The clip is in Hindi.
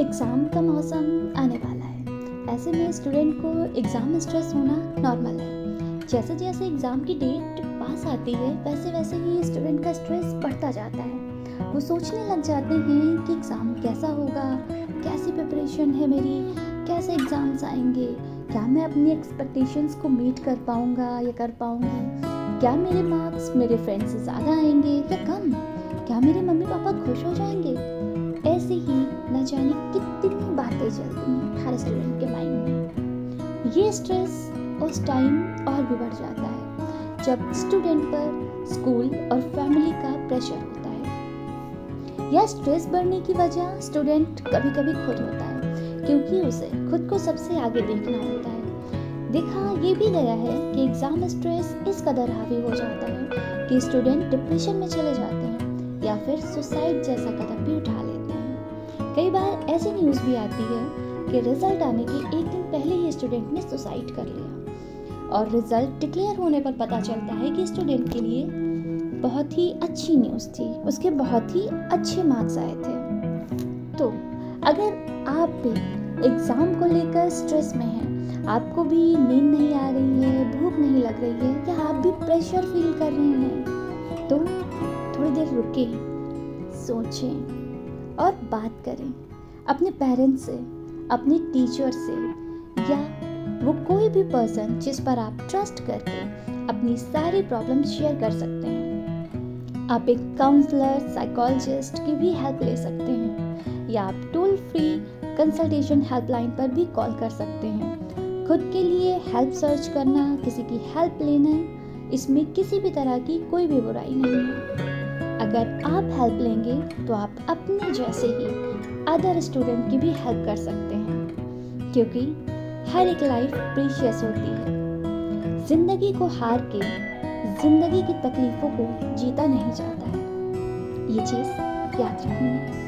एग्ज़ाम का मौसम आने वाला है। ऐसे में स्टूडेंट को एग्ज़ाम स्ट्रेस होना नॉर्मल है। जैसे जैसे एग्ज़ाम की डेट पास आती है, वैसे वैसे ही स्टूडेंट का स्ट्रेस बढ़ता जाता है। वो सोचने लग जाते हैं कि एग्ज़ाम कैसा होगा, कैसी प्रिपरेशन है मेरी, कैसे एग्ज़ाम्स आएँगे, क्या मैं अपनी एक्सपेक्टेशंस को मीट कर पाऊँगा या कर पाऊँगी? क्या मेरे मार्क्स मेरे फ्रेंड्स से ज़्यादा आएँगे या कम? क्या मेरे मम्मी पापा खुश हो जाएँगे? स्टूडेंट के माइंड में। ये स्ट्रेस उस टाइम और भी बढ़ जाता है, जब स्टूडेंट पर स्कूल और फैमिली का प्रेशर होता है। यह स्ट्रेस बढ़ने की वजह स्टूडेंट कभी कभी खुद होता है, क्योंकि उसे खुद को सबसे आगे देखना होता है। देखा, ये भी गया है कि एग्ज़ाम स्ट्रेस इस कदर हावी हो जाता है कि स्टूडेंट डिप्रेशन में चले जाते हैं, या फिर सुसाइड जैसा कदम भी उठा लेते हैं। कई बार ऐसी न्यूज़ भी आती है कि रिज़ल्ट आने के एक दिन पहले ही स्टूडेंट ने सुसाइड कर लिया। और रिज़ल्ट डिक्लेयर होने पर पता चलता है कि स्टूडेंट के लिए बहुत ही अच्छी न्यूज़ थी। उसके बहुत ही अच्छे मार्क्स आए थे। तो अगर आप भी एग्ज़ाम को लेकर स्ट्रेस में हैं, आपको भी नींद नहीं आ रही है, भूख नहीं लग रही है, या आप भी प्रेशर फील कर रहे हैं तो थोड़ी देर रुके, सोचें और बात करें। अपने पेरेंट्स से अपने टीचर से या वो कोई भी पर्सन जिस पर आप ट्रस्ट करके अपनी सारी प्रॉब्लम शेयर कर सकते हैं। आप एक काउंसलर साइकोलॉजिस्ट की भी हेल्प ले सकते हैं या आप टोल फ्री कंसल्टेशन हेल्पलाइन पर भी कॉल कर सकते हैं। खुद के लिए हेल्प सर्च करना, किसी की हेल्प लेना, इसमें किसी भी तरह की कोई भी बुराई नहीं है। अगर आप हेल्प लेंगे तो आप अपने जैसे ही अदर स्टूडेंट की भी हेल्प कर सकते हैं। क्योंकि हर एक लाइफ प्रीशियस होती है। ज़िंदगी को हार के, ज़िंदगी की तकलीफ़ों को जीता नहीं जाता है। ये चीज़ याद रखनी है।